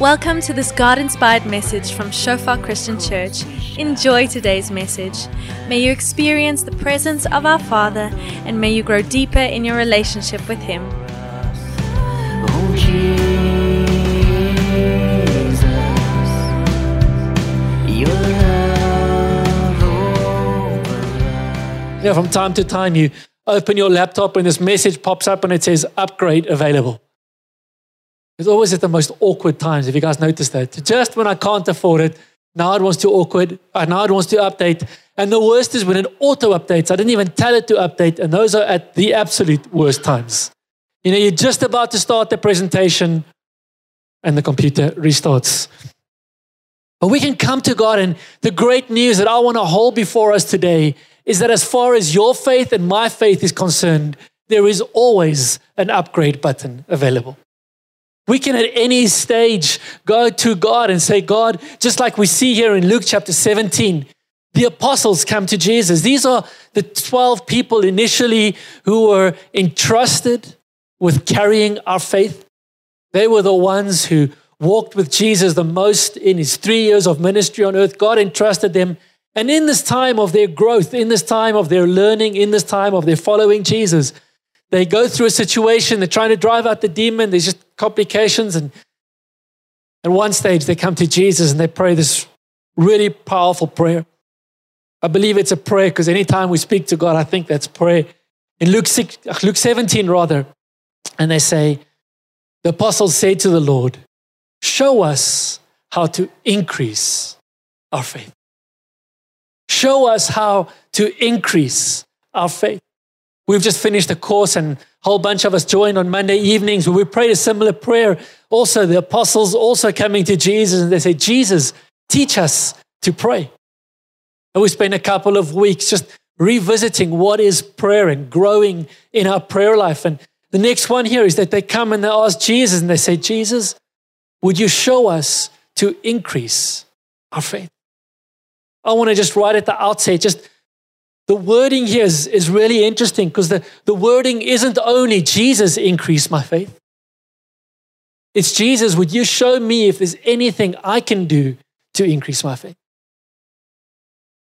Welcome to this God inspired message from Shofar Christian Church. Enjoy today's message. May you experience the presence of our Father and may you grow deeper in your relationship with Him. Yeah, from time to time, you open your laptop and this message pops up and it says upgrade available. It's always at the most awkward times. If you guys noticed that, just when I can't afford it, now it wants to awkward, uh, now it wants to update. And the worst is when it auto updates. I didn't even tell it to update, and those are at the absolute worst times. You know, you're just about to start the presentation, and the computer restarts. But we can come to God, and the great news that I want to hold before us today is that as far as your faith and my faith is concerned, there is always an upgrade button available. We can at any stage go to God and say, God, just like we see here in Luke chapter 17, the apostles come to Jesus. These are the 12 people initially who were entrusted with carrying our faith. They were the ones who walked with Jesus the most in his three years of ministry on earth. God entrusted them. And in this time of their growth, in this time of their learning, in this time of their following Jesus, they go through a situation, they're trying to drive out the demon, there's just complications. And at one stage, they come to Jesus and they pray this really powerful prayer. I believe it's a prayer because anytime we speak to God, I think that's prayer. In Luke, 6, uh, Luke 17, rather, and they say, the apostles say to the Lord, Show us how to increase our faith. Show us how to increase our faith. We've just finished a course, and whole bunch of us joined on Monday evenings where we prayed a similar prayer. Also, the apostles also coming to Jesus and they say, Jesus, teach us to pray. And we spent a couple of weeks just revisiting what is prayer and growing in our prayer life. And the next one here is that they come and they ask Jesus and they say, Jesus, would you show us to increase our faith? I want to just right at the outset, just the wording here is, is really interesting because the, the wording isn't only Jesus increase my faith. It's Jesus, would you show me if there's anything I can do to increase my faith?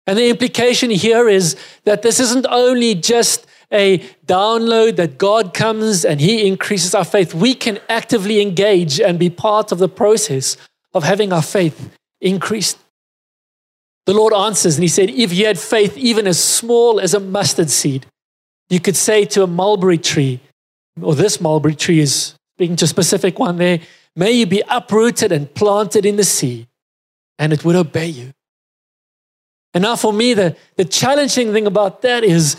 And the implication here is that this isn't only just a download that God comes and He increases our faith. We can actively engage and be part of the process of having our faith increased. The Lord answers and He said, If you had faith even as small as a mustard seed, you could say to a mulberry tree, or this mulberry tree is speaking to a specific one there, may you be uprooted and planted in the sea, and it would obey you. And now, for me, the, the challenging thing about that is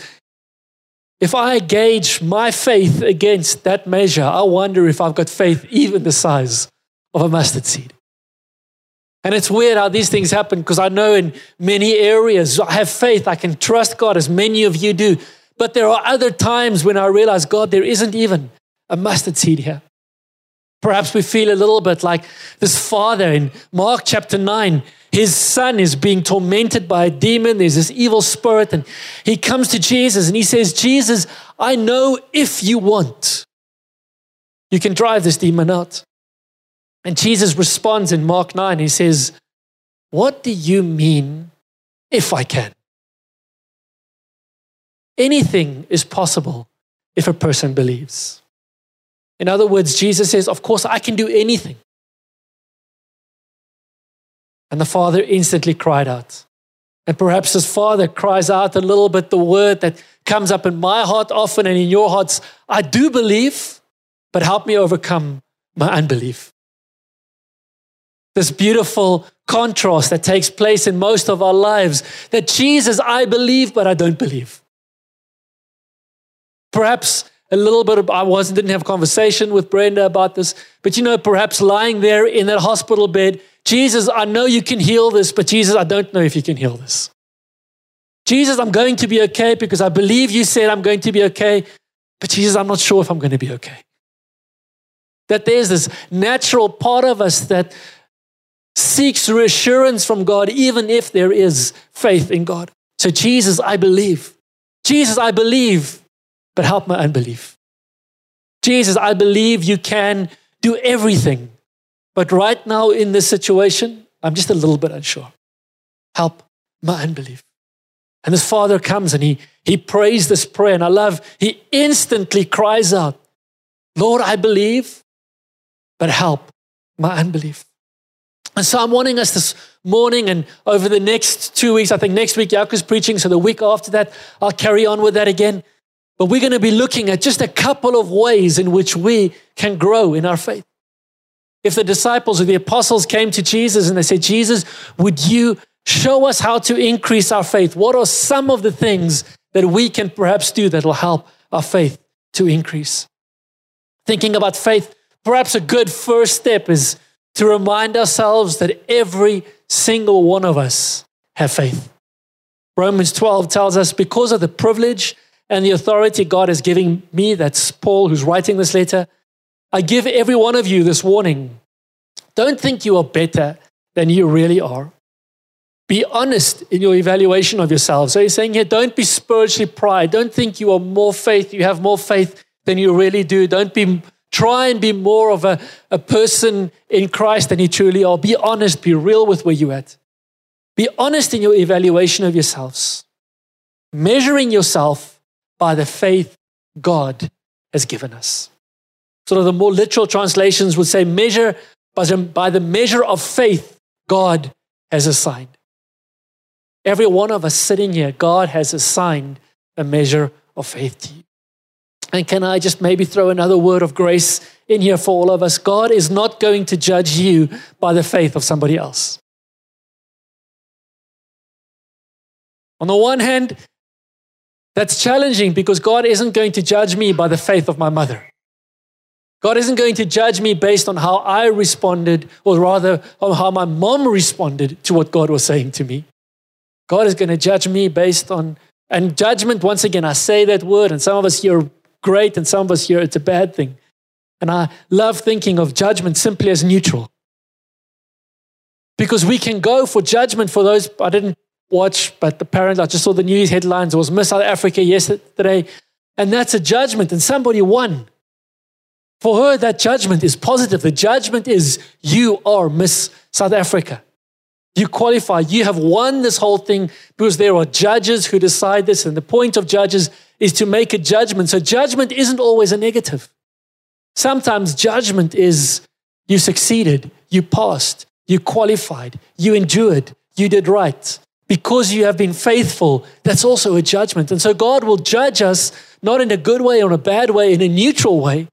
if I gauge my faith against that measure, I wonder if I've got faith even the size of a mustard seed. And it's weird how these things happen because I know in many areas I have faith, I can trust God as many of you do. But there are other times when I realize, God, there isn't even a mustard seed here. Perhaps we feel a little bit like this father in Mark chapter 9. His son is being tormented by a demon. There's this evil spirit. And he comes to Jesus and he says, Jesus, I know if you want, you can drive this demon out. And Jesus responds in Mark 9. He says, What do you mean if I can? Anything is possible if a person believes. In other words, Jesus says, Of course, I can do anything. And the father instantly cried out. And perhaps his father cries out a little bit the word that comes up in my heart often and in your hearts I do believe, but help me overcome my unbelief. This beautiful contrast that takes place in most of our lives that Jesus, I believe, but I don't believe. Perhaps a little bit of, I wasn't, didn't have a conversation with Brenda about this, but you know, perhaps lying there in that hospital bed, Jesus, I know you can heal this, but Jesus, I don't know if you can heal this. Jesus, I'm going to be okay because I believe you said I'm going to be okay, but Jesus, I'm not sure if I'm going to be okay. That there's this natural part of us that seeks reassurance from God, even if there is faith in God. So, Jesus, I believe. Jesus, I believe, but help my unbelief. Jesus, I believe you can do everything, But right now in this situation, I'm just a little bit unsure. Help my unbelief. And this father comes and he, he prays this prayer. And I love, he instantly cries out, Lord, I believe, but help my unbelief. And so I'm wanting us this morning and over the next two weeks, I think next week is preaching, so the week after that, I'll carry on with that again. But we're going to be looking at just a couple of ways in which we can grow in our faith. If the disciples or the apostles came to Jesus and they said, Jesus, would you show us how to increase our faith? What are some of the things that we can perhaps do that will help our faith to increase? Thinking about faith, perhaps a good first step is to remind ourselves that every single one of us have faith. Romans 12 tells us because of the privilege and the authority God is giving me, that's Paul who's writing this letter, I give every one of you this warning. Don't think you are better than you really are. Be honest in your evaluation of yourself. So he's saying here, don't be spiritually pride. Don't think you are more faith, you have more faith than you really do. Don't be try and be more of a, a person in Christ than you truly are. Be honest, be real with where you're at. Be honest in your evaluation of yourselves, measuring yourself by the faith God has given us. Sort of the more literal translations would say, measure by the measure of faith God has assigned. Every one of us sitting here, God has assigned a measure of faith to you. And can I just maybe throw another word of grace in here for all of us? God is not going to judge you by the faith of somebody else. On the one hand, that's challenging because God isn't going to judge me by the faith of my mother. God isn't going to judge me based on how I responded, or rather, on how my mom responded to what God was saying to me. God is going to judge me based on, and judgment, once again, I say that word, and some of us hear great, and some of us here it's a bad thing. And I love thinking of judgment simply as neutral. Because we can go for judgment for those, I didn't watch, but the apparently I just saw the news headlines. It was Miss South Africa yesterday. And that's a judgment, and somebody won. For her, that judgment is positive. The judgment is you are Miss South Africa. You qualify. You have won this whole thing because there are judges who decide this. And the point of judges is to make a judgment. So judgment isn't always a negative. Sometimes judgment is you succeeded, you passed, you qualified, you endured, you did right. Because you have been faithful, that's also a judgment. And so God will judge us not in a good way or a bad way, in a neutral way.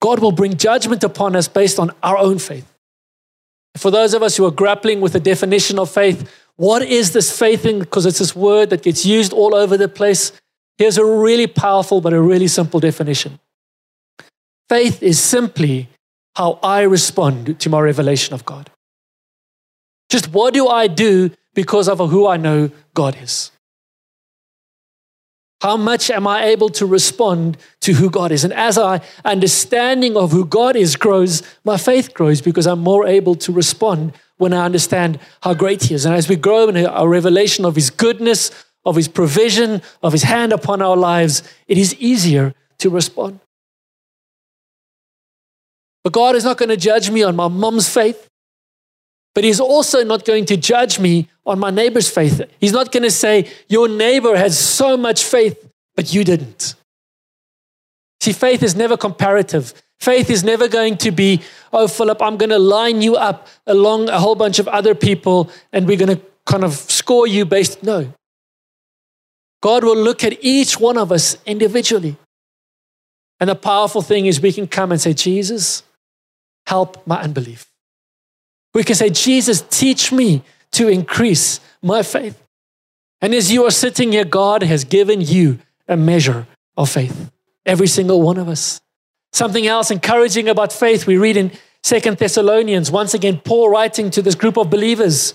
God will bring judgment upon us based on our own faith. For those of us who are grappling with the definition of faith, what is this faith? Because it's this word that gets used all over the place. Here's a really powerful but a really simple definition faith is simply how I respond to my revelation of God. Just what do I do because of who I know God is? How much am I able to respond to who God is? And as our understanding of who God is grows, my faith grows because I'm more able to respond when I understand how great He is. And as we grow in our revelation of His goodness, of His provision, of His hand upon our lives, it is easier to respond. But God is not going to judge me on my mom's faith. But he's also not going to judge me on my neighbor's faith. He's not going to say, Your neighbor has so much faith, but you didn't. See, faith is never comparative. Faith is never going to be, Oh, Philip, I'm going to line you up along a whole bunch of other people and we're going to kind of score you based. No. God will look at each one of us individually. And the powerful thing is we can come and say, Jesus, help my unbelief. We can say, Jesus, teach me to increase my faith. And as you are sitting here, God has given you a measure of faith. Every single one of us. Something else encouraging about faith, we read in Second Thessalonians, once again, Paul writing to this group of believers.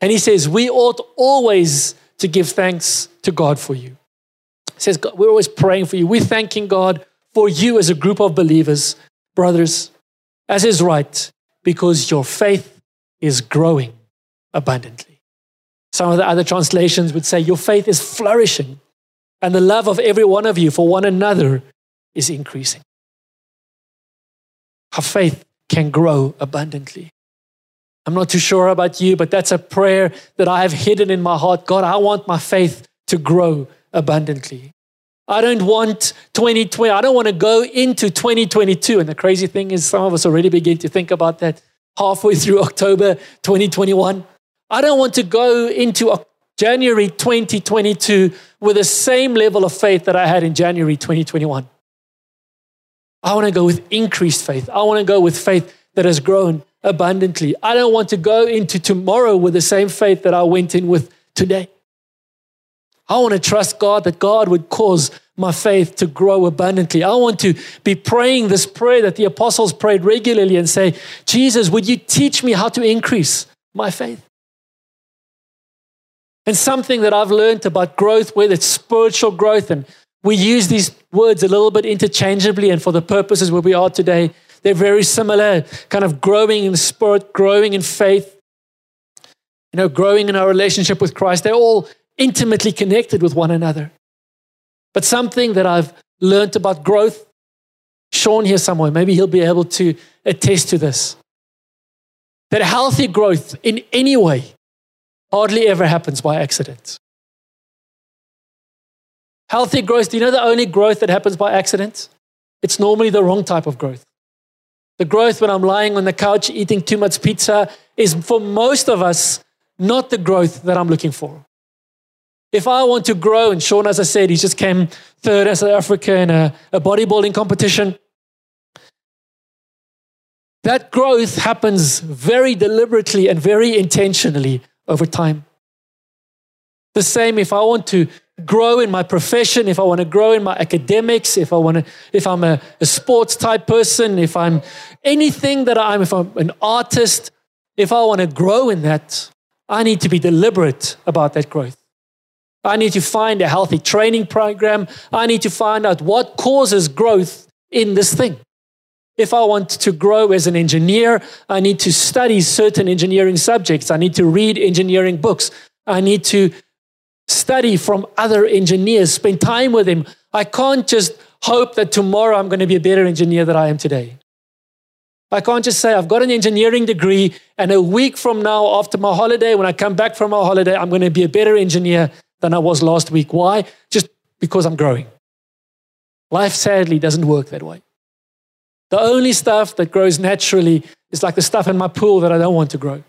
And he says, We ought always to give thanks to God for you. He says, We're always praying for you. We're thanking God for you as a group of believers, brothers, as is right, because your faith is growing abundantly. Some of the other translations would say, Your faith is flourishing, and the love of every one of you for one another is increasing. Our faith can grow abundantly. I'm not too sure about you, but that's a prayer that I have hidden in my heart. God, I want my faith to grow abundantly. I don't want 2020, I don't want to go into 2022. And the crazy thing is, some of us already begin to think about that halfway through October 2021. I don't want to go into January 2022 with the same level of faith that I had in January 2021. I want to go with increased faith. I want to go with faith that has grown abundantly. I don't want to go into tomorrow with the same faith that I went in with today. I want to trust God that God would cause my faith to grow abundantly. I want to be praying this prayer that the apostles prayed regularly and say, Jesus, would you teach me how to increase my faith? And something that I've learned about growth, whether it's spiritual growth, and we use these words a little bit interchangeably, and for the purposes where we are today, they're very similar, kind of growing in spirit, growing in faith, you know, growing in our relationship with Christ. They're all intimately connected with one another. But something that I've learned about growth, Sean here somewhere, maybe he'll be able to attest to this. That healthy growth in any way hardly ever happens by accident. Healthy growth, do you know the only growth that happens by accident? It's normally the wrong type of growth. The growth when I'm lying on the couch eating too much pizza is for most of us not the growth that I'm looking for. If I want to grow, and Sean, as I said, he just came third as South Africa in a, a bodybuilding competition. That growth happens very deliberately and very intentionally over time. The same if I want to grow in my profession, if I want to grow in my academics, if I want to, if I'm a, a sports type person, if I'm anything that I'm, if I'm an artist, if I want to grow in that, I need to be deliberate about that growth. I need to find a healthy training program. I need to find out what causes growth in this thing. If I want to grow as an engineer, I need to study certain engineering subjects. I need to read engineering books. I need to study from other engineers, spend time with them. I can't just hope that tomorrow I'm going to be a better engineer than I am today. I can't just say, I've got an engineering degree, and a week from now, after my holiday, when I come back from my holiday, I'm going to be a better engineer than I was last week. Why? Just because I'm growing. Life sadly doesn't work that way. The only stuff that grows naturally is like the stuff in my pool that I don't want to grow.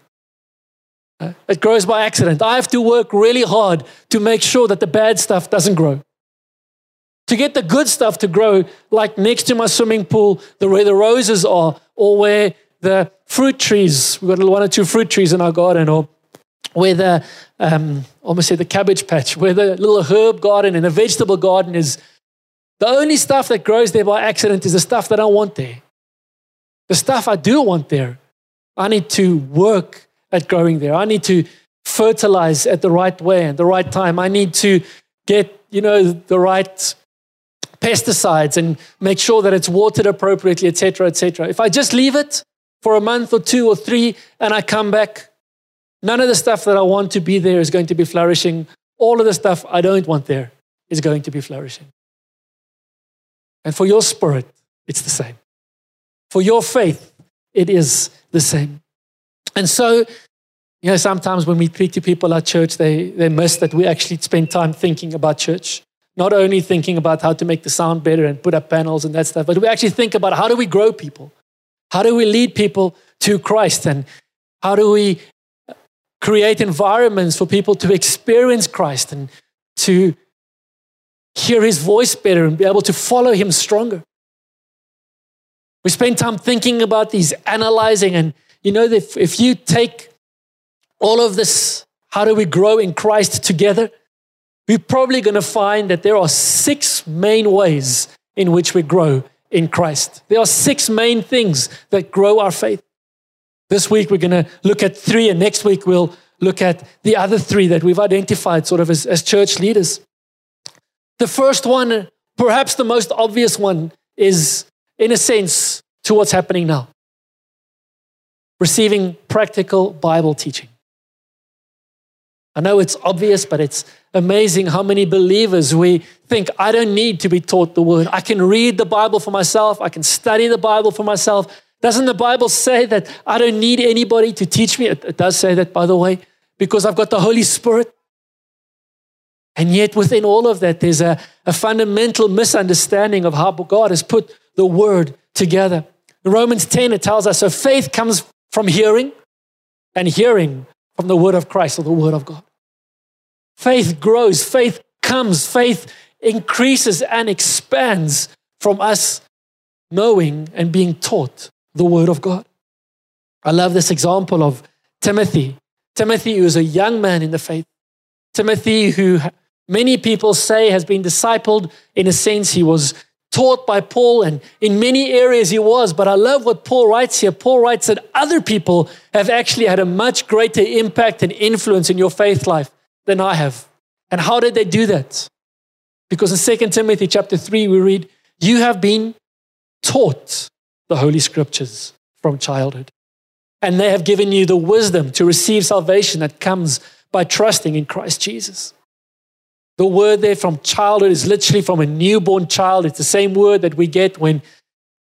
Uh, it grows by accident. I have to work really hard to make sure that the bad stuff doesn't grow. To get the good stuff to grow, like next to my swimming pool, the, where the roses are, or where the fruit trees, we've got one or two fruit trees in our garden, or where the, um, almost say the cabbage patch, where the little herb garden and the vegetable garden is, the only stuff that grows there by accident is the stuff that I want there. The stuff I do want there, I need to work at growing there. I need to fertilize at the right way and the right time. I need to get, you know, the right pesticides and make sure that it's watered appropriately, etc., etc. If I just leave it for a month or two or three and I come back, None of the stuff that I want to be there is going to be flourishing. All of the stuff I don't want there is going to be flourishing. And for your spirit, it's the same. For your faith, it is the same. And so, you know, sometimes when we speak to people at church, they, they miss that we actually spend time thinking about church. Not only thinking about how to make the sound better and put up panels and that stuff, but we actually think about how do we grow people? How do we lead people to Christ? And how do we create environments for people to experience Christ and to hear his voice better and be able to follow him stronger. We spend time thinking about these, analyzing, and you know, if, if you take all of this, how do we grow in Christ together? We're probably going to find that there are six main ways in which we grow in Christ. There are six main things that grow our faith. This week we're going to look at three, and next week we'll look at the other three that we've identified sort of as, as church leaders. The first one, perhaps the most obvious one, is in a sense to what's happening now receiving practical Bible teaching. I know it's obvious, but it's amazing how many believers we think, I don't need to be taught the word. I can read the Bible for myself, I can study the Bible for myself, Doesn't the Bible say that I don't need anybody to teach me? It, does say that, by the way, because I've got the Holy Spirit. And yet, within all of that, there's a, a fundamental misunderstanding of how God has put the word together. In Romans 10, it tells us so faith comes from hearing, and hearing from the word of Christ or the word of God. Faith grows, faith comes, faith increases and expands from us knowing and being taught the word of God. I love this example of Timothy. Timothy, who is a young man in the faith. Timothy, who many people say has been discipled in a sense. He was taught by Paul, and in many areas he was. But I love what Paul writes here. Paul writes that other people have actually had a much greater impact and influence in your faith life than I have. And how did they do that? Because in 2 Timothy chapter 3, we read, You have been taught the Holy Scriptures from childhood. And they have given you the wisdom to receive salvation that comes by trusting in Christ Jesus. The word there from childhood is literally from a newborn child. It's the same word that we get when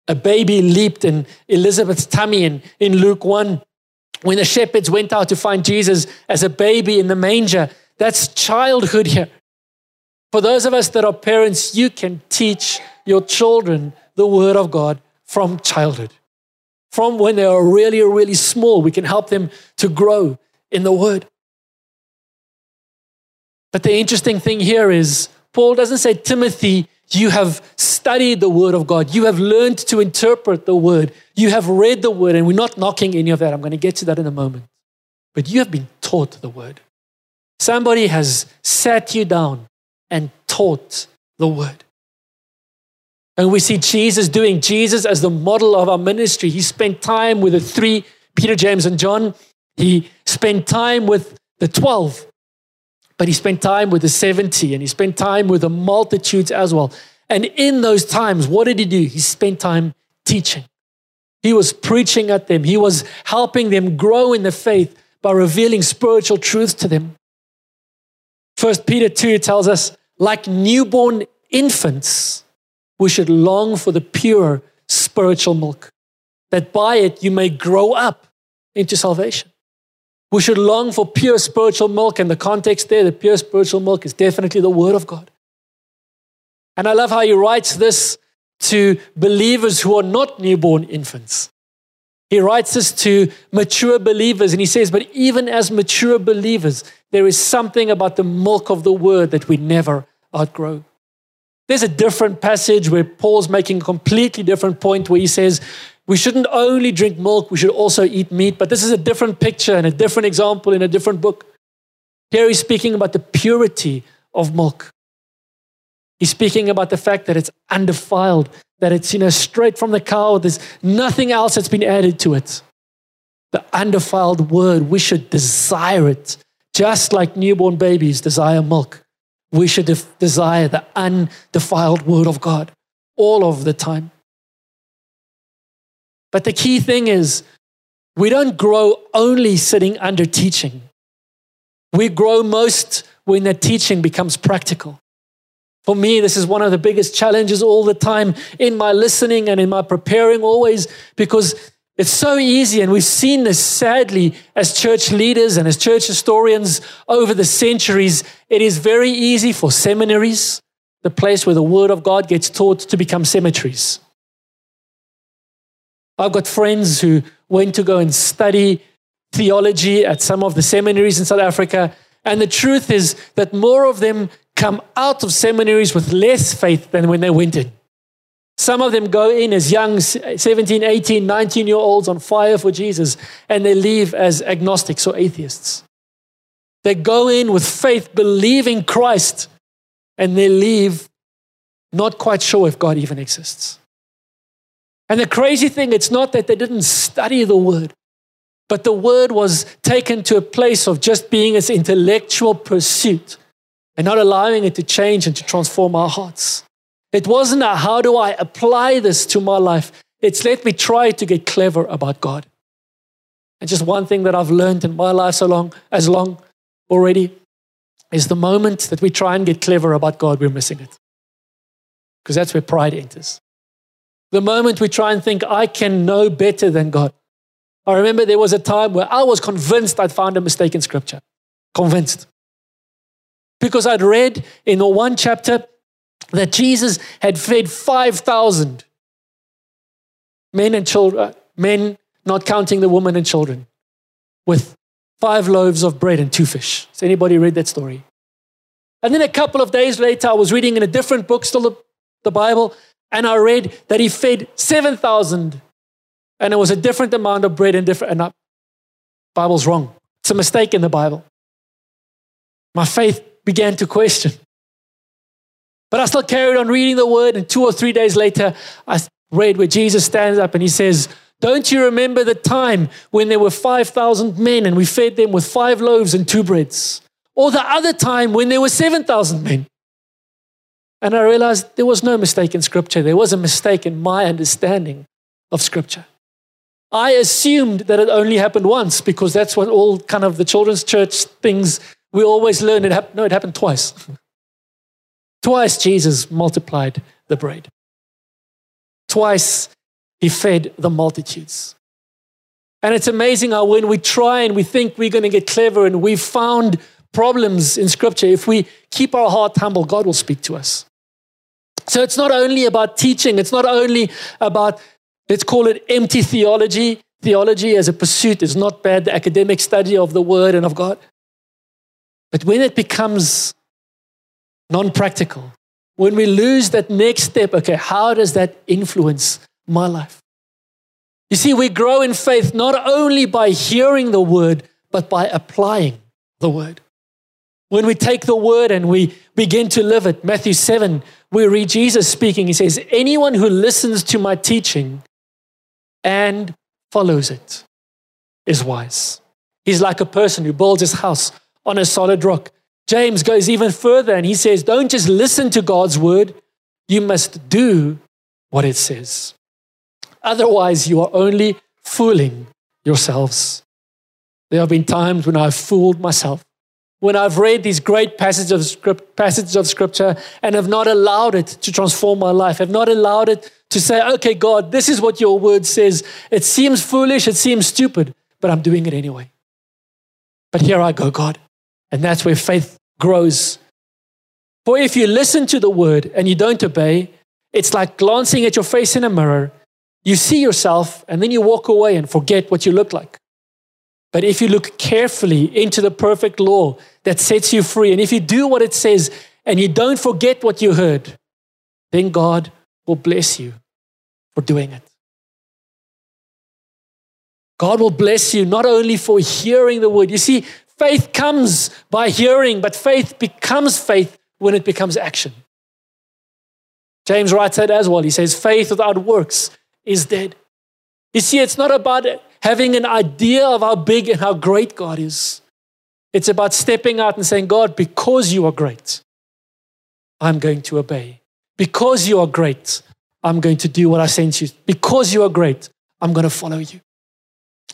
a baby leaped in Elizabeth's tummy in, in Luke 1. When the shepherds went out to find Jesus as a baby in the manger, that's childhood here. For those of us that are parents, you can teach your children the word of God from childhood. From when they are really, really small, we can help them to grow in the word. But the interesting thing here is Paul doesn't say, Timothy, you have studied the word of God. You have learned to interpret the word. You have read the word, and we're not knocking any of that. I'm going to get to that in a moment. But you have been taught the word. Somebody has sat you down and taught the word. And we see Jesus doing Jesus as the model of our ministry. He spent time with the three, Peter, James, and John. He spent time with the 12. But he spent time with the 70 and he spent time with the multitudes as well. And in those times, what did he do? He spent time teaching. He was preaching at them. He was helping them grow in the faith by revealing spiritual truths to them. First Peter 2 tells us, like newborn infants, we should long for the pure spiritual milk, that by it you may grow up into salvation. We should long for pure spiritual milk. And the context there, the pure spiritual milk is definitely the Word of God. And I love how he writes this to believers who are not newborn infants. He writes this to mature believers, and he says, But even as mature believers, there is something about the milk of the word that we never outgrow. There's a different passage where Paul's making a completely different point where he says, we shouldn't only drink milk, we should also eat meat. But this is a different picture and a different example in a different book. Here he's speaking about the purity of milk. He's speaking about the fact that it's undefiled, that it's you know straight from the cow. There's nothing else that's been added to it. The undefiled word, we should desire it, just like newborn babies desire milk. We should desire the undefiled word of God all of the time. But the key thing is, we don't grow only sitting under teaching. We grow most when the teaching becomes practical. For me, this is one of the biggest challenges all the time in my listening and in my preparing, always, because it's so easy. And we've seen this sadly as church leaders and as church historians over the centuries. It is very easy for seminaries, the place where the word of God gets taught, to become cemeteries. I've got friends who went to go and study theology at some of the seminaries in South Africa. And the truth is that more of them come out of seminaries with less faith than when they went in. Some of them go in as young 17, 18, 19 year olds on fire for Jesus, and they leave as agnostics or atheists. They go in with faith, believing Christ, and they leave not quite sure if God even exists. And the crazy thing, it's not that they didn't study the word, but the word was taken to a place of just being its intellectual pursuit and not allowing it to change and to transform our hearts. It wasn't a how do I apply this to my life? It's let me try to get clever about God. And just one thing that I've learned in my life so long, as long already, is the moment that we try and get clever about God, we're missing it. Because that's where pride enters. The moment we try and think, I can know better than God. I remember there was a time where I was convinced I'd found a mistake in scripture. Convinced. Because I'd read in the one chapter that Jesus had fed 5,000 men and children, uh, men not counting the women and children, with five loaves of bread and two fish. Has anybody read that story? And then a couple of days later, I was reading in a different book, still the, the Bible, and I read that he fed 7,000 and it was a different amount of bread and different, and the Bible's wrong. It's a mistake in the Bible. My faith began to question. But I still carried on reading the word, and two or three days later, I read where Jesus stands up and he says, Don't you remember the time when there were 5,000 men and we fed them with five loaves and two breads? Or the other time when there were 7,000 men? And I realized there was no mistake in Scripture. There was a mistake in my understanding of Scripture. I assumed that it only happened once because that's what all kind of the children's church things we always learn. It happened, no, it happened twice. twice Jesus multiplied the bread. Twice he fed the multitudes. And it's amazing how when we try and we think we're going to get clever and we've found problems in scripture, if we keep our heart humble, God will speak to us. So it's not only about teaching, it's not only about, let's call it empty theology. Theology as a pursuit is not bad, the academic study of the word and of God. But when it becomes non practical, when we lose that next step, okay, how does that influence my life? You see, we grow in faith not only by hearing the word, but by applying the word. When we take the word and we begin to live it, Matthew 7, we read Jesus speaking. He says, Anyone who listens to my teaching and follows it is wise. He's like a person who builds his house on a solid rock. James goes even further and he says, Don't just listen to God's word, you must do what it says. Otherwise, you are only fooling yourselves. There have been times when I've fooled myself when I've read these great passages of, script, passages of scripture and have not allowed it to transform my life, have not allowed it to say, okay, God, this is what your word says. It seems foolish, it seems stupid, but I'm doing it anyway. But here I go, God. And that's where faith grows. For if you listen to the word and you don't obey, it's like glancing at your face in a mirror. You see yourself and then you walk away and forget what you look like. But if you look carefully into the perfect law that sets you free, and if you do what it says and you don't forget what you heard, then God will bless you for doing it. God will bless you not only for hearing the word. You see, faith comes by hearing, but faith becomes faith when it becomes action. James writes that as well. He says, faith without works is dead. You see, it's not about having an idea of how big and how great God is. It's about stepping out and saying, God, because you are great, I'm going to obey. Because you are great, I'm going to do what I sent you. Because you are great, I'm going to follow you.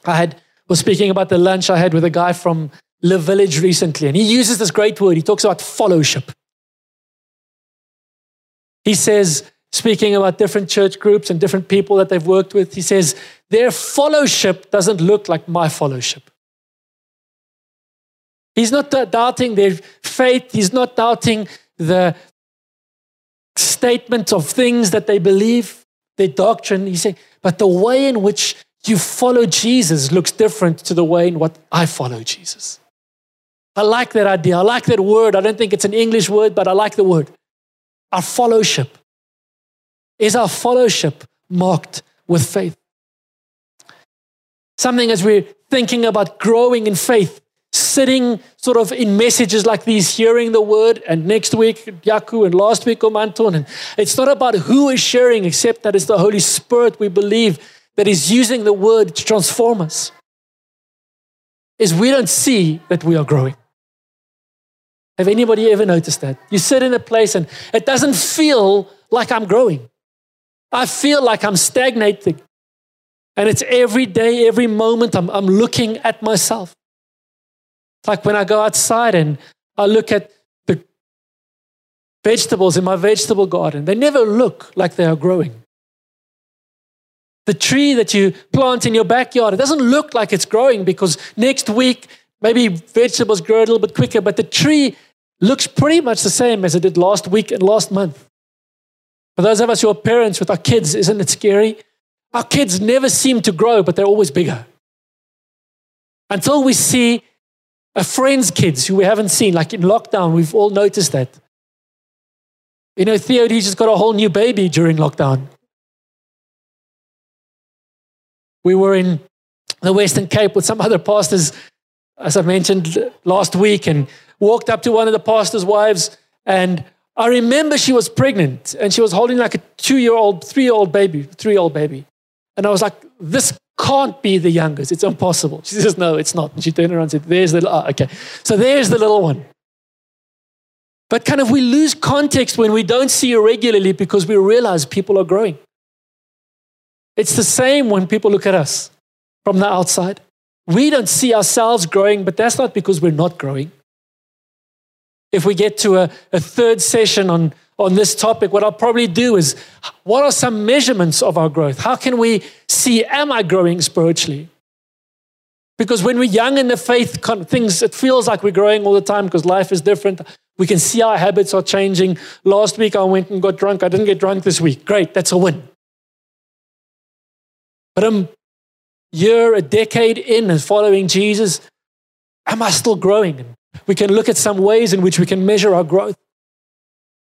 I had was speaking about the lunch I had with a guy from Live Village recently, and he uses this great word. He talks about followship. He says, speaking about different church groups and different people that they've worked with, he says, their followship doesn't look like my followship. He's not doubting their faith, he's not doubting the statement of things that they believe, their doctrine. He's saying, but the way in which you follow Jesus looks different to the way in what I follow Jesus. I like that idea. I like that word. I don't think it's an English word, but I like the word. Our followship. Is our followship marked with faith? Something as we're thinking about growing in faith, sitting sort of in messages like these, hearing the word, and next week, Yaku, and last week, Omanton. And it's not about who is sharing, except that it's the Holy Spirit we believe that is using the word to transform us. Is we don't see that we are growing. Have anybody ever noticed that? You sit in a place and it doesn't feel like I'm growing. I feel like I'm stagnating. And it's every day, every moment, I'm, I'm looking at myself. It's like when I go outside and I look at the vegetables in my vegetable garden, they never look like they are growing. The tree that you plant in your backyard, it doesn't look like it's growing because next week, maybe vegetables grow a little bit quicker, but the tree looks pretty much the same as it did last week and last month. For those of us who are parents with our kids, isn't it scary? Our kids never seem to grow, but they're always bigger. Until we see a friend's kids who we haven't seen, like in lockdown, we've all noticed that. You know, Theo, he just got a whole new baby during lockdown. We were in the Western Cape with some other pastors, as I mentioned last week, and walked up to one of the pastor's wives. And I remember she was pregnant and she was holding like a two year old, three year old baby, three year old baby. And I was like, this can't be the youngest. It's impossible. She says, no, it's not. And she turned around and said, there's the, oh, okay. So there's the little one. But kind of we lose context when we don't see her regularly because we realize people are growing. It's the same when people look at us from the outside. We don't see ourselves growing, but that's not because we're not growing. If we get to a, a third session on, on this topic, what I'll probably do is what are some measurements of our growth? How can we see, am I growing spiritually? Because when we're young in the faith, things, it feels like we're growing all the time because life is different. We can see our habits are changing. Last week I went and got drunk. I didn't get drunk this week. Great, that's a win. But a year, a decade in and following Jesus, am I still growing? We can look at some ways in which we can measure our growth.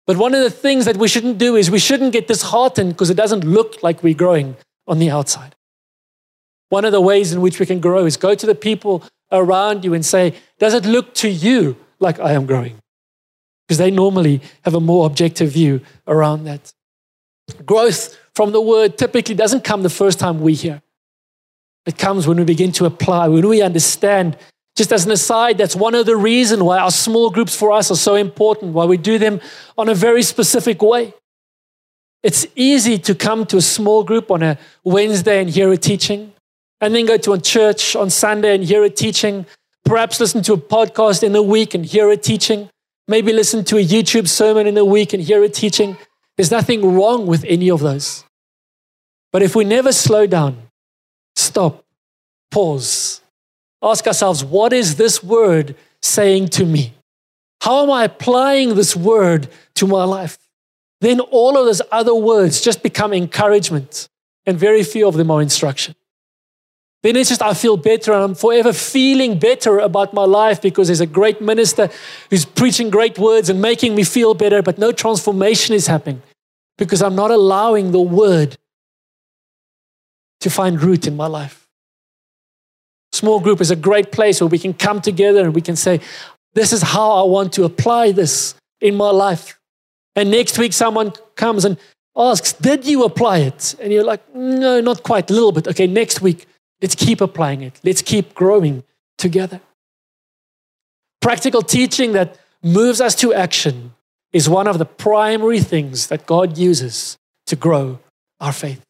But one of the things that we shouldn't do is we shouldn't get disheartened because it doesn't look like we're growing on the outside. One of the ways in which we can grow is go to the people around you and say, Does it look to you like I am growing? Because they normally have a more objective view around that. Growth from the word typically doesn't come the first time we hear. It comes when we begin to apply, when we understand. Just as an aside, that's one of the reasons why our small groups for us are so important, why we do them on a very specific way. It's easy to come to a small group on a Wednesday and hear a teaching, and then go to a church on Sunday and hear a teaching, perhaps listen to a podcast in the week and hear a teaching, maybe listen to a YouTube sermon in the week and hear a teaching. There's nothing wrong with any of those. But if we never slow down, stop, pause, ask ourselves, what is this word saying to me? How am I applying this word to my life? Then all of those other words just become encouragement, and very few of them are instruction. Then it's just, I feel better and I'm forever feeling better about my life because there's a great minister who's preaching great words and making me feel better, but no transformation is happening because I'm not allowing the word to find root in my life. Small group is a great place where we can come together and we can say, This is how I want to apply this in my life. And next week, someone comes and asks, Did you apply it? And you're like, No, not quite, a little bit. Okay, next week, Let's keep applying it. Let's keep growing together. Practical teaching that moves us to action is one of the primary things that God uses to grow our faith.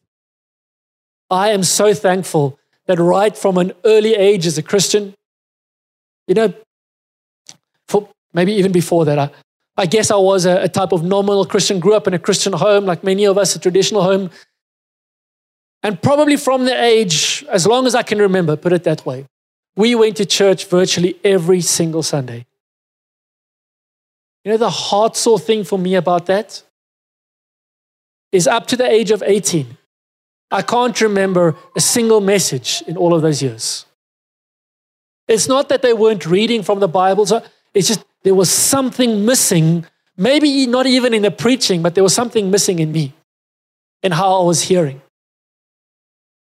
I am so thankful that right from an early age as a Christian, you know, for maybe even before that, I, I guess I was a, a type of nominal Christian, grew up in a Christian home, like many of us, a traditional home. And probably from the age, as long as I can remember, put it that way, we went to church virtually every single Sunday. You know, the heart sore thing for me about that is up to the age of 18, I can't remember a single message in all of those years. It's not that they weren't reading from the Bible, it's just there was something missing, maybe not even in the preaching, but there was something missing in me, in how I was hearing.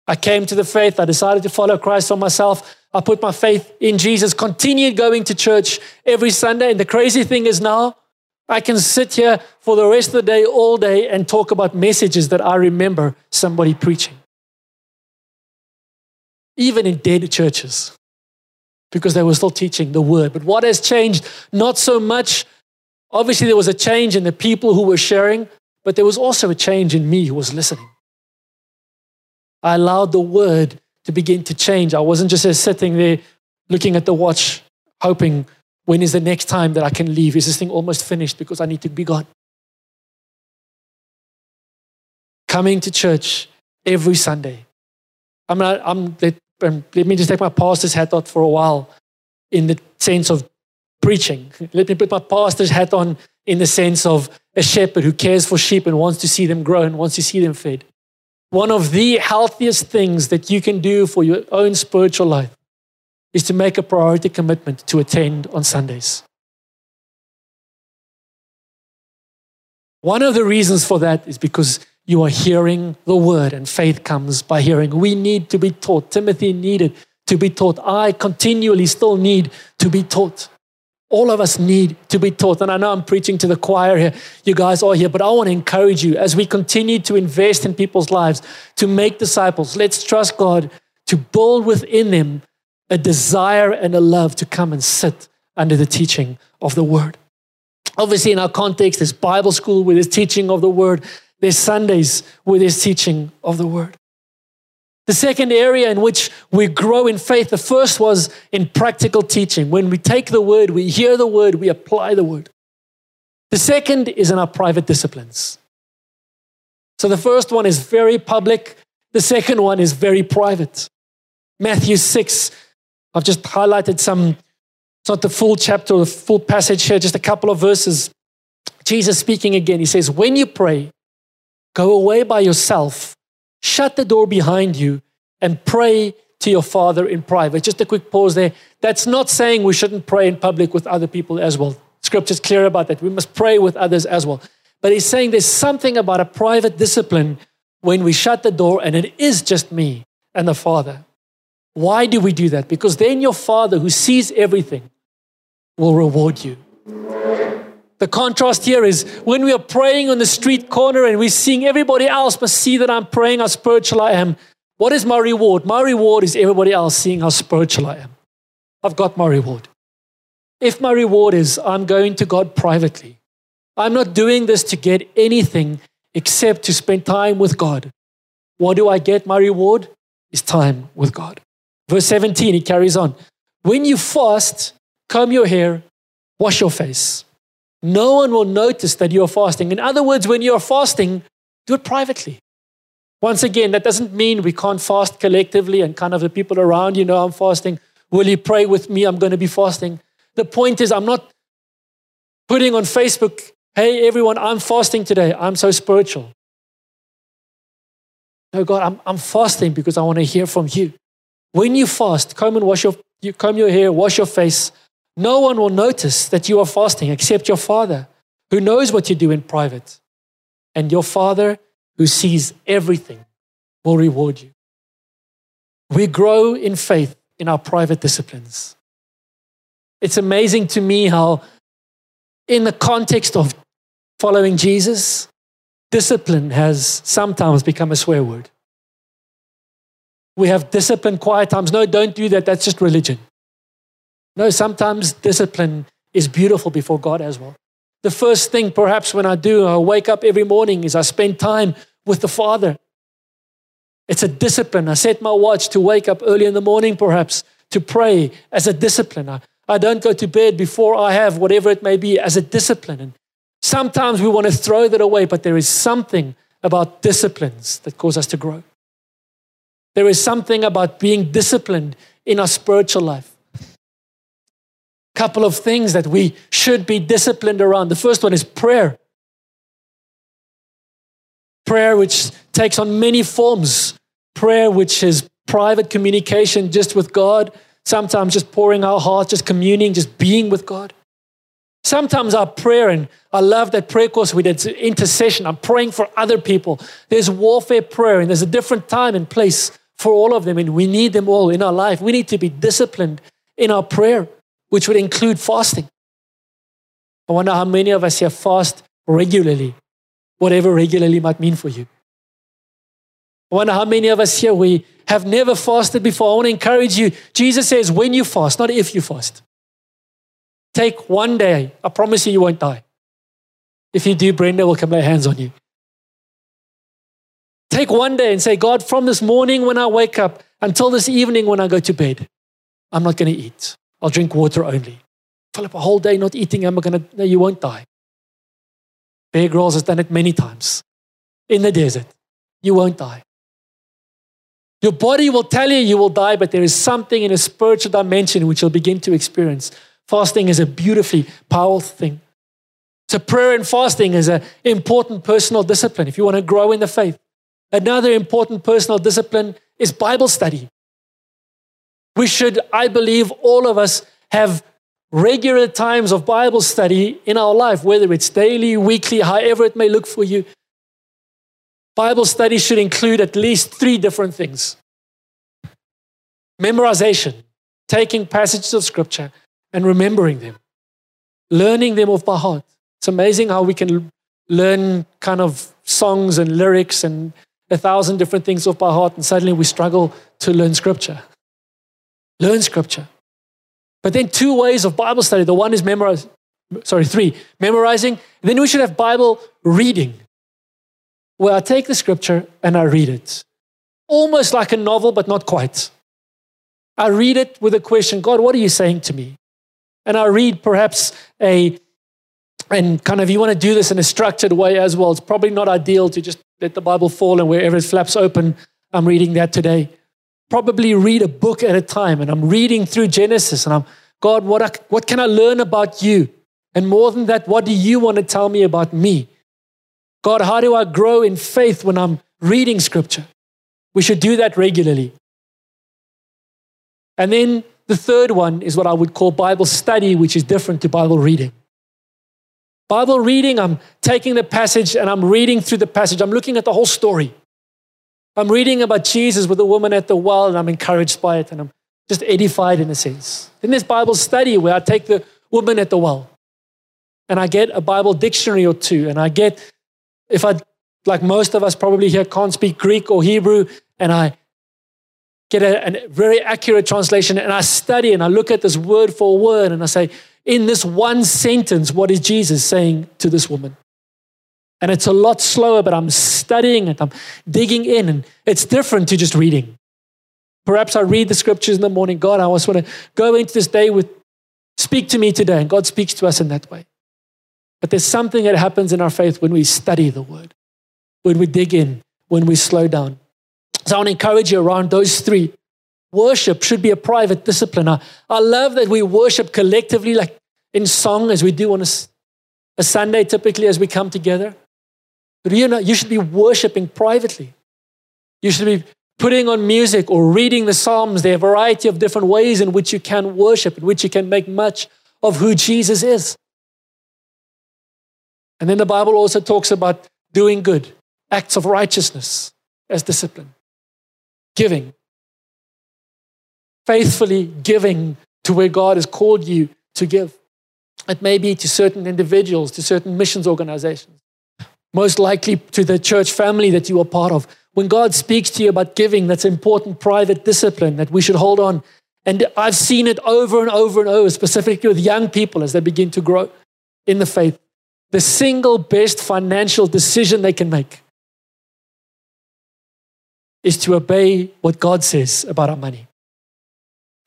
I came to the faith. I decided to follow Christ for myself. I put my faith in Jesus, continued going to church every Sunday. And the crazy thing is now, I can sit here for the rest of the day, all day, and talk about messages that I remember somebody preaching. Even in dead churches, because they were still teaching the word. But what has changed? Not so much. Obviously, there was a change in the people who were sharing, but there was also a change in me who was listening. I allowed the word to begin to change. I wasn't just sitting there looking at the watch, hoping, when is the next time that I can leave? Is this thing almost finished because I need to be gone? Coming to church every Sunday I'm not, I'm, let, um, let me just take my pastor's hat off for a while in the sense of preaching. Let me put my pastor's hat on in the sense of a shepherd who cares for sheep and wants to see them grow and wants to see them fed. One of the healthiest things that you can do for your own spiritual life is to make a priority commitment to attend on Sundays. One of the reasons for that is because you are hearing the word, and faith comes by hearing. We need to be taught. Timothy needed to be taught. I continually still need to be taught. All of us need to be taught. And I know I'm preaching to the choir here. You guys are here, but I want to encourage you as we continue to invest in people's lives to make disciples. Let's trust God to build within them a desire and a love to come and sit under the teaching of the word. Obviously, in our context, there's Bible school with his teaching of the word, there's Sundays with his teaching of the word. The second area in which we grow in faith, the first was in practical teaching. When we take the word, we hear the word, we apply the word. The second is in our private disciplines. So the first one is very public, the second one is very private. Matthew 6, I've just highlighted some, it's not the full chapter or the full passage here, just a couple of verses. Jesus speaking again, he says, When you pray, go away by yourself shut the door behind you and pray to your Father in private. Just a quick pause there. That's not saying we shouldn't pray in public with other people as well. Scripture's clear about that. We must pray with others as well. But he's saying there's something about a private discipline when we shut the door and it is just me and the Father. Why do we do that? Because then your Father, who sees everything, will reward you. The contrast here is when we are praying on the street corner and we're seeing everybody else must see that I'm praying how spiritual I am. What is my reward? My reward is everybody else seeing how spiritual I am. I've got my reward. If my reward is I'm going to God privately, I'm not doing this to get anything except to spend time with God. What do I get? My reward is time with God. Verse 17, he carries on. When you fast, comb your hair, wash your face no one will notice that you're fasting. In other words, when you're fasting, do it privately. Once again, that doesn't mean we can't fast collectively and kind of the people around you know I'm fasting. Will you pray with me? I'm going to be fasting. The point is, I'm not putting on Facebook, hey, everyone, I'm fasting today. I'm so spiritual. No, God, I'm, I'm fasting because I want to hear from you. When you fast, come and wash your, you comb your hair, wash your face, no one will notice that you are fasting except your Father, who knows what you do in private. And your Father, who sees everything, will reward you. We grow in faith in our private disciplines. It's amazing to me how, in the context of following Jesus, discipline has sometimes become a swear word. We have discipline, quiet times. No, don't do that. That's just religion. No, sometimes discipline is beautiful before God as well. The first thing, perhaps, when I do, I wake up every morning is I spend time with the Father. It's a discipline. I set my watch to wake up early in the morning, perhaps, to pray as a discipline. I, I don't go to bed before I have whatever it may be as a discipline. And sometimes we want to throw that away, but there is something about disciplines that cause us to grow. There is something about being disciplined in our spiritual life couple of things that we should be disciplined around. The first one is prayer. Prayer, which takes on many forms. Prayer, which is private communication just with God, sometimes just pouring our hearts, just communing, just being with God. Sometimes our prayer, and I love that prayer course we did, intercession. I'm praying for other people. There's warfare prayer, and there's a different time and place for all of them, and we need them all in our life. We need to be disciplined in our prayer which would include fasting. I wonder how many of us here fast regularly, whatever regularly might mean for you. I wonder how many of us here we have never fasted before. I want to encourage you. Jesus says, when you fast, not if you fast. Take one day. I promise you, you won't die. If you do, Brenda will come lay hands on you. Take one day and say, God, from this morning when I wake up until this evening when I go to bed, I'm not going to eat. I'll drink water only. Philip, a whole day not eating, I'm going to, no, you won't die. Bear Grylls has done it many times in the desert. You won't die. Your body will tell you you will die, but there is something in a spiritual dimension which you'll begin to experience. Fasting is a beautifully powerful thing. So, prayer and fasting is an important personal discipline if you want to grow in the faith. Another important personal discipline is Bible study. We should, I believe, all of us have regular times of Bible study in our life, whether it's daily, weekly, however it may look for you. Bible study should include at least three different things memorization, taking passages of scripture and remembering them, learning them off by heart. It's amazing how we can learn kind of songs and lyrics and a thousand different things off by heart, and suddenly we struggle to learn scripture. Learn scripture. But then two ways of Bible study. The one is memorize, sorry, three, memorizing. Then we should have Bible reading, where I take the scripture and I read it. Almost like a novel, but not quite. I read it with a question God, what are you saying to me? And I read perhaps a and kind of you want to do this in a structured way as well. It's probably not ideal to just let the Bible fall and wherever it flaps open, I'm reading that today. Probably read a book at a time. And I'm reading through Genesis and I'm, God, what, I, what can I learn about you? And more than that, what do you want to tell me about me? God, how do I grow in faith when I'm reading scripture? We should do that regularly. And then the third one is what I would call Bible study, which is different to Bible reading. Bible reading, I'm taking the passage and I'm reading through the passage. I'm looking at the whole story. I'm reading about Jesus with the woman at the well and I'm encouraged by it and I'm just edified in a sense. Then there's Bible study where I take the woman at the well and I get a Bible dictionary or two and I get, if I, like most of us probably here, can't speak Greek or Hebrew, and I get a, a very accurate translation and I study and I look at this word for word and I say, in this one sentence, what is Jesus saying to this woman? And it's a lot slower, but I'm studying it, I'm digging in, and it's different to just reading. Perhaps I read the scriptures in the morning. God, I just want to go into this day with, speak to me today. And God speaks to us in that way. But there's something that happens in our faith when we study the word, when we dig in, when we slow down. So I want to encourage you around those three Worship should be a private discipline. I, I love that we worship collectively, like in song, as we do on a, a Sunday, typically as we come together. But you know, you should be worshiping privately. You should be putting on music or reading the Psalms. There are a variety of different ways in which you can worship, in which you can make much of who Jesus is. And then the Bible also talks about doing good, acts of righteousness as discipline, giving, faithfully giving to where God has called you to give. It may be to certain individuals, to certain missions organizations, most likely to the church family that you are part of. When God speaks to you about giving, that's important private discipline that we should hold on. And I've seen it over and over and over, specifically with young people as they begin to grow in the faith. The single best financial decision they can make is to obey what God says about our money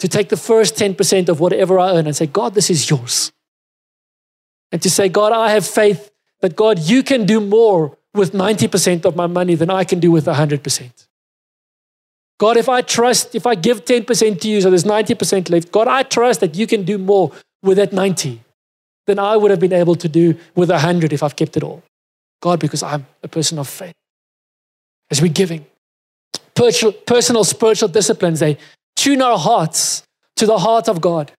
to take the first 10% of whatever I earn and say, God, this is yours. And to say, God, I have faith that God, you can do more with 90% of my money than I can do with 100%. God, if I trust, if I give 10% to you, so there's 90% left, God, I trust that you can do more with that 90 than I would have been able to do with 100 if I've kept it all. God, because I'm a person of faith. As we're giving, personal, personal spiritual disciplines, they tune our hearts to the heart of God.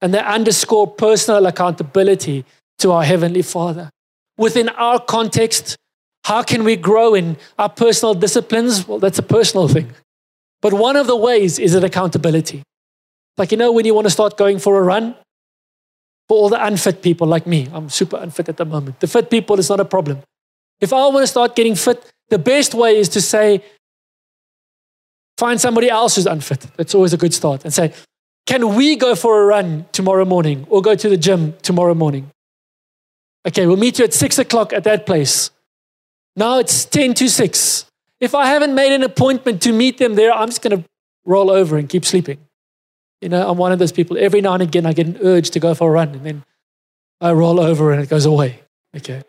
And they underscore personal accountability to our Heavenly Father. Within our context, how can we grow in our personal disciplines? Well, that's a personal thing. But one of the ways is an accountability. Like, you know, when you want to start going for a run, for all the unfit people like me, I'm super unfit at the moment. The fit people is not a problem. If I want to start getting fit, the best way is to say, Find somebody else who's unfit. That's always a good start. And say, can we go for a run tomorrow morning or go to the gym tomorrow morning? Okay, we'll meet you at six o'clock at that place. Now it's 10 to 6. If I haven't made an appointment to meet them there, I'm just going to roll over and keep sleeping. You know, I'm one of those people. Every now and again, I get an urge to go for a run and then I roll over and it goes away. Okay.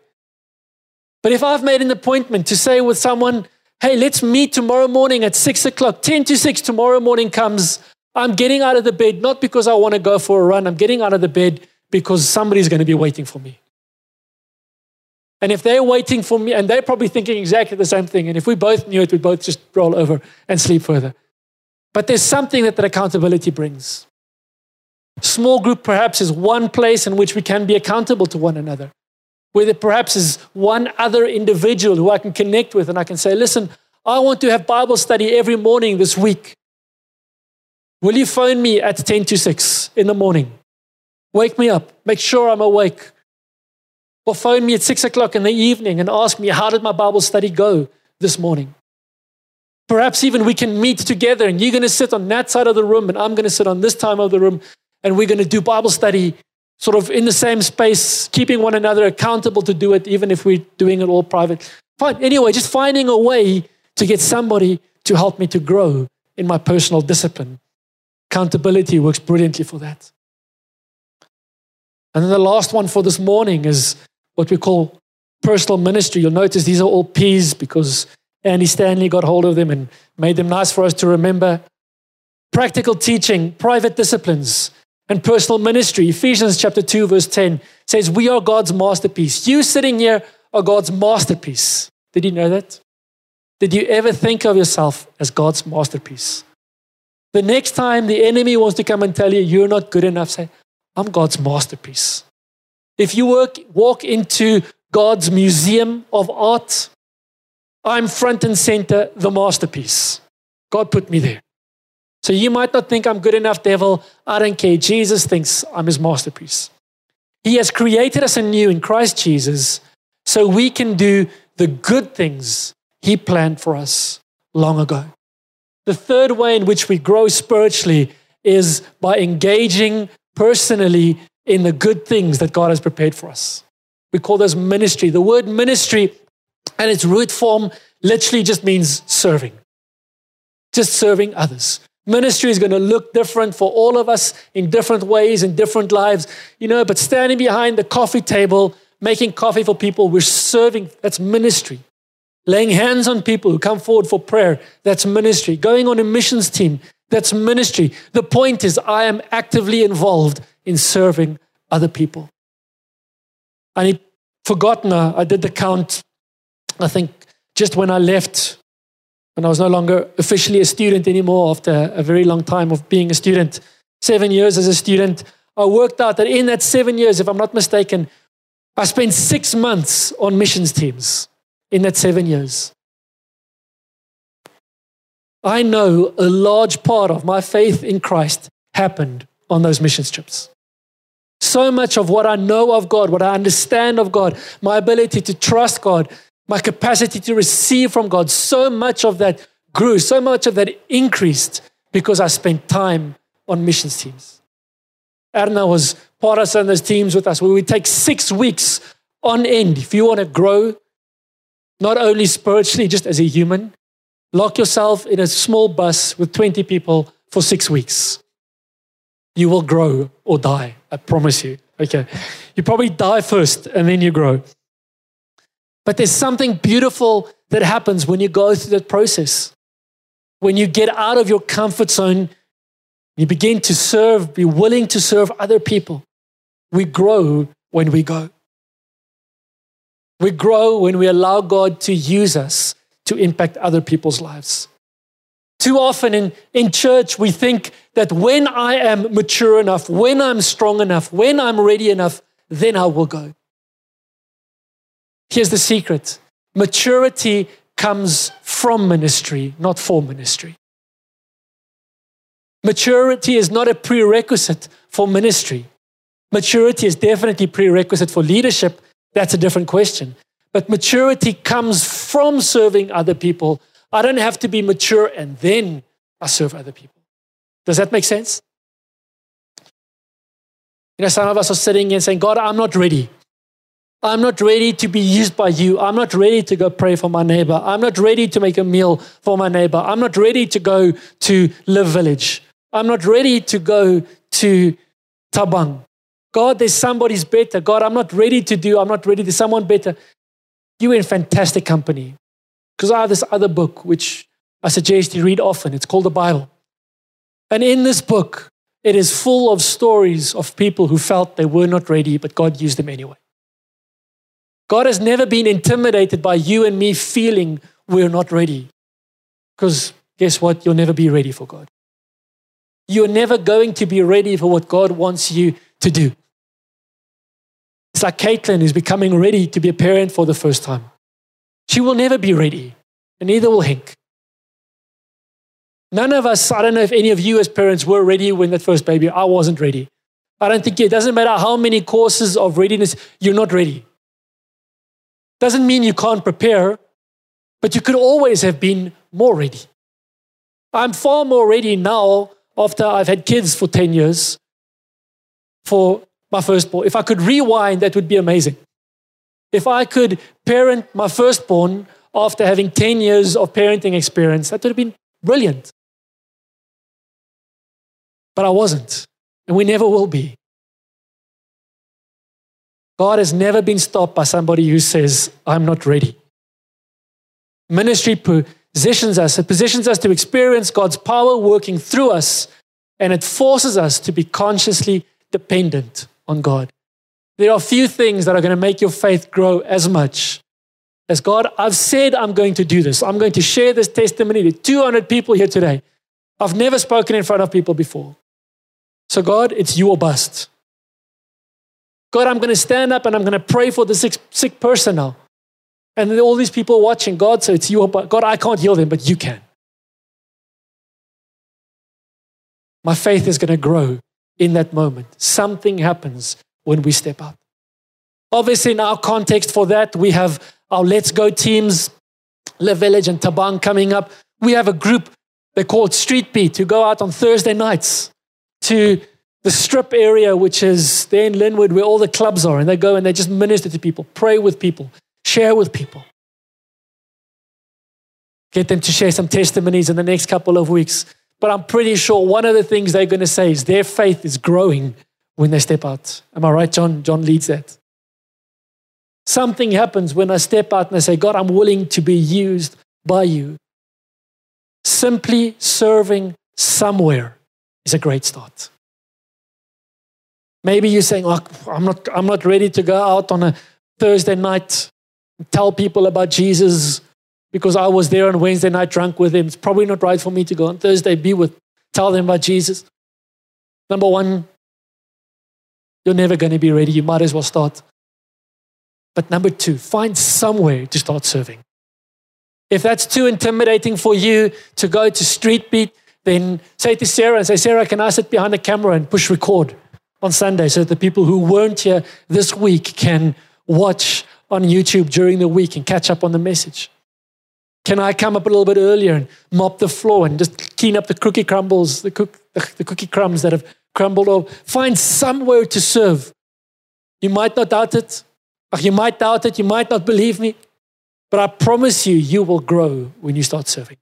But if I've made an appointment to say with someone, Hey, let's meet tomorrow morning at six o'clock, 10 to 6 tomorrow morning comes. I'm getting out of the bed, not because I want to go for a run. I'm getting out of the bed because somebody's going to be waiting for me. And if they're waiting for me, and they're probably thinking exactly the same thing, and if we both knew it, we'd both just roll over and sleep further. But there's something that that accountability brings. Small group perhaps is one place in which we can be accountable to one another, where there perhaps is one other individual who I can connect with and I can say, listen, I want to have Bible study every morning this week. Will you phone me at 10 to 6 in the morning? Wake me up, make sure I'm awake. Or phone me at 6 o'clock in the evening and ask me, how did my Bible study go this morning? Perhaps even we can meet together and you're going to sit on that side of the room and I'm going to sit on this time of the room and we're going to do Bible study sort of in the same space, keeping one another accountable to do it, even if we're doing it all private. Fine. Anyway, just finding a way to get somebody to help me to grow in my personal discipline. Accountability works brilliantly for that. And then the last one for this morning is what we call personal ministry. You'll notice these are all P's because Andy Stanley got hold of them and made them nice for us to remember. Practical teaching, private disciplines, and personal ministry. Ephesians chapter 2, verse 10 says, We are God's masterpiece. You sitting here are God's masterpiece. Did you know that? Did you ever think of yourself as God's masterpiece? The next time the enemy wants to come and tell you you're not good enough, say, I'm God's masterpiece. If you work, walk into God's museum of art, I'm front and center, the masterpiece. God put me there. So you might not think I'm good enough, devil. I don't care. Jesus thinks I'm his masterpiece. He has created us anew in Christ Jesus so we can do the good things he planned for us long ago. The third way in which we grow spiritually is by engaging personally in the good things that God has prepared for us. We call this ministry. The word ministry and its root form literally just means serving, just serving others. Ministry is going to look different for all of us in different ways, in different lives, you know, but standing behind the coffee table, making coffee for people, we're serving, that's ministry. Laying hands on people who come forward for prayer, that's ministry. Going on a missions team, that's ministry. The point is, I am actively involved in serving other people. I had forgotten, uh, I did the count, I think just when I left when I was no longer officially a student anymore after a very long time of being a student, seven years as a student, I worked out that in that seven years, if I'm not mistaken, I spent six months on missions teams in that seven years. I know a large part of my faith in Christ happened on those missions trips. So much of what I know of God, what I understand of God, my ability to trust God, my capacity to receive from God, so much of that grew, so much of that increased because I spent time on missions teams. Erna was part of those teams with us where we take six weeks on end. If you want to grow, not only spiritually, just as a human, lock yourself in a small bus with 20 people for six weeks. You will grow or die, I promise you. Okay. You probably die first and then you grow. But there's something beautiful that happens when you go through that process. When you get out of your comfort zone, you begin to serve, be willing to serve other people. We grow when we go. We grow when we allow God to use us to impact other people's lives. Too often in, in church, we think that when I am mature enough, when I'm strong enough, when I'm ready enough, then I will go. Here's the secret maturity comes from ministry, not for ministry. Maturity is not a prerequisite for ministry. Maturity is definitely prerequisite for leadership. That's a different question. But maturity comes from serving other people. I don't have to be mature and then I serve other people. Does that make sense? You know, some of us are sitting here saying, God, I'm not ready. I'm not ready to be used by you. I'm not ready to go pray for my neighbor. I'm not ready to make a meal for my neighbor. I'm not ready to go to Live Village. I'm not ready to go to Tabang. God, there's somebody's better. God, I'm not ready to do, I'm not ready. There's someone better. You're in fantastic company. Because I have this other book, which I suggest you read often. It's called the Bible. And in this book, it is full of stories of people who felt they were not ready, but God used them anyway. God has never been intimidated by you and me feeling we're not ready. Because guess what? You'll never be ready for God. You're never going to be ready for what God wants you to do. It's like Caitlin who's becoming ready to be a parent for the first time. She will never be ready, and neither will Henk. None of us, I don't know if any of you as parents were ready when that first baby, I wasn't ready. I don't think it doesn't matter how many courses of readiness, you're not ready. Doesn't mean you can't prepare, but you could always have been more ready. I'm far more ready now after I've had kids for 10 years for my firstborn. If I could rewind, that would be amazing. If I could parent my firstborn after having 10 years of parenting experience, that would have been brilliant. But I wasn't, and we never will be. God has never been stopped by somebody who says, I'm not ready. Ministry positions us, it positions us to experience God's power working through us, and it forces us to be consciously dependent on God. There are few things that are going to make your faith grow as much as God. I've said I'm going to do this. I'm going to share this testimony to 200 people here today. I've never spoken in front of people before. So, God, it's you or bust. God, I'm going to stand up and I'm going to pray for the sick, sick person now. And all these people watching, God, so it's you. God, I can't heal them, but you can. My faith is going to grow in that moment. Something happens when we step up. Obviously, in our context for that, we have our Let's Go teams, Le Village and Tabang coming up. We have a group, they call it Street Beat, to go out on Thursday nights to the strip area, which is there in Lynnwood, where all the clubs are, and they go and they just minister to people, pray with people, share with people. Get them to share some testimonies in the next couple of weeks. But I'm pretty sure one of the things they're going to say is their faith is growing when they step out. Am I right, John? John leads that. Something happens when I step out and I say, God, I'm willing to be used by you. Simply serving somewhere is a great start. Maybe you're saying, oh, I'm, not, I'm not ready to go out on a Thursday night tell people about Jesus because I was there on Wednesday night drunk with him. It's probably not right for me to go on Thursday, be with, tell them about Jesus. Number one, you're never going to be ready. You might as well start. But number two, find somewhere to start serving. If that's too intimidating for you to go to Street Beat, then say to Sarah and say, Sarah, can I sit behind the camera and push record on Sunday so that the people who weren't here this week can watch on YouTube during the week and catch up on the message? Can I come up a little bit earlier and mop the floor and just clean up the cookie crumbles, the, cook, the, cookie crumbs that have crumbled off? Find somewhere to serve. You might not doubt it. You might doubt it. You might not believe me. But I promise you, you will grow when you start serving.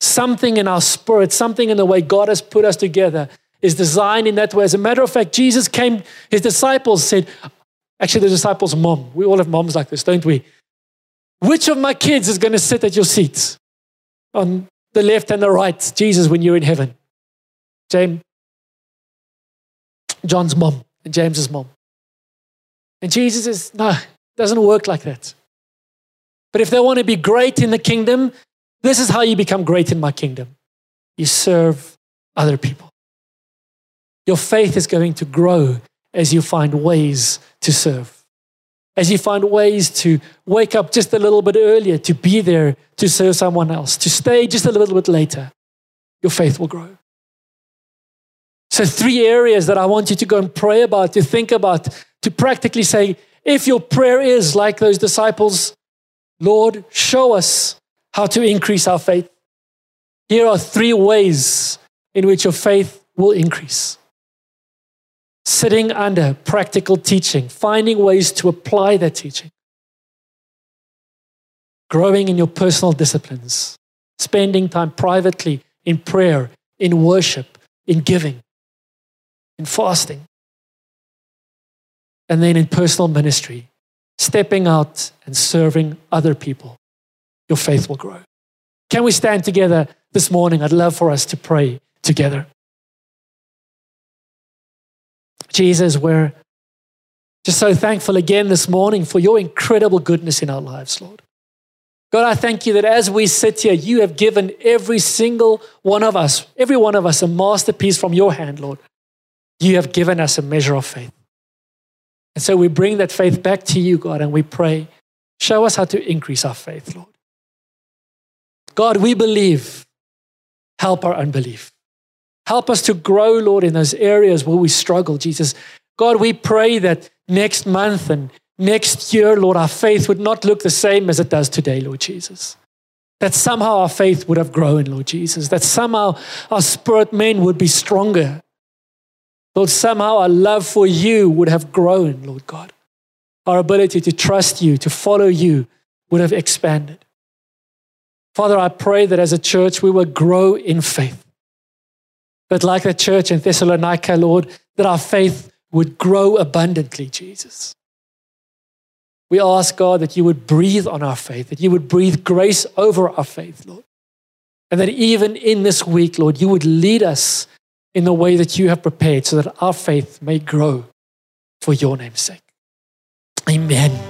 Something in our spirit, something in the way God has put us together is designed in that way. As a matter of fact, Jesus came, his disciples said, actually, the disciples' mom, we all have moms like this, don't we? Which of my kids is going to sit at your seat on the left and the right, Jesus, when you're in heaven? James, John's mom and James's mom. And Jesus says, no, it doesn't work like that. But if they want to be great in the kingdom, this is how you become great in my kingdom. You serve other people. Your faith is going to grow as you find ways to serve. As you find ways to wake up just a little bit earlier, to be there to serve someone else, to stay just a little bit later, your faith will grow. So, three areas that I want you to go and pray about, to think about, to practically say, if your prayer is like those disciples, Lord, show us how to increase our faith. Here are three ways in which your faith will increase sitting under practical teaching, finding ways to apply that teaching, growing in your personal disciplines, spending time privately in prayer, in worship, in giving, in fasting, and then in personal ministry, stepping out and serving other people your faith will grow. Can we stand together this morning? I'd love for us to pray together. Jesus, we're just so thankful again this morning for your incredible goodness in our lives, Lord. God, I thank you that as we sit here, you have given every single one of us, every one of us, a masterpiece from your hand, Lord. You have given us a measure of faith. And so we bring that faith back to you, God, and we pray, show us how to increase our faith, Lord. God, we believe. Help our unbelief. Help us to grow, Lord, in those areas where we struggle, Jesus. God, we pray that next month and next year, Lord, our faith would not look the same as it does today, Lord Jesus. That somehow our faith would have grown, Lord Jesus. That somehow our spirit men would be stronger. Lord, somehow our love for you would have grown, Lord God. Our ability to trust you, to follow you, would have expanded. Father, I pray that as a church we will grow in faith. But like the church in Thessalonica, Lord, that our faith would grow abundantly, Jesus. We ask, God, that you would breathe on our faith, that you would breathe grace over our faith, Lord. And that even in this week, Lord, you would lead us in the way that you have prepared so that our faith may grow for your name's sake. Amen.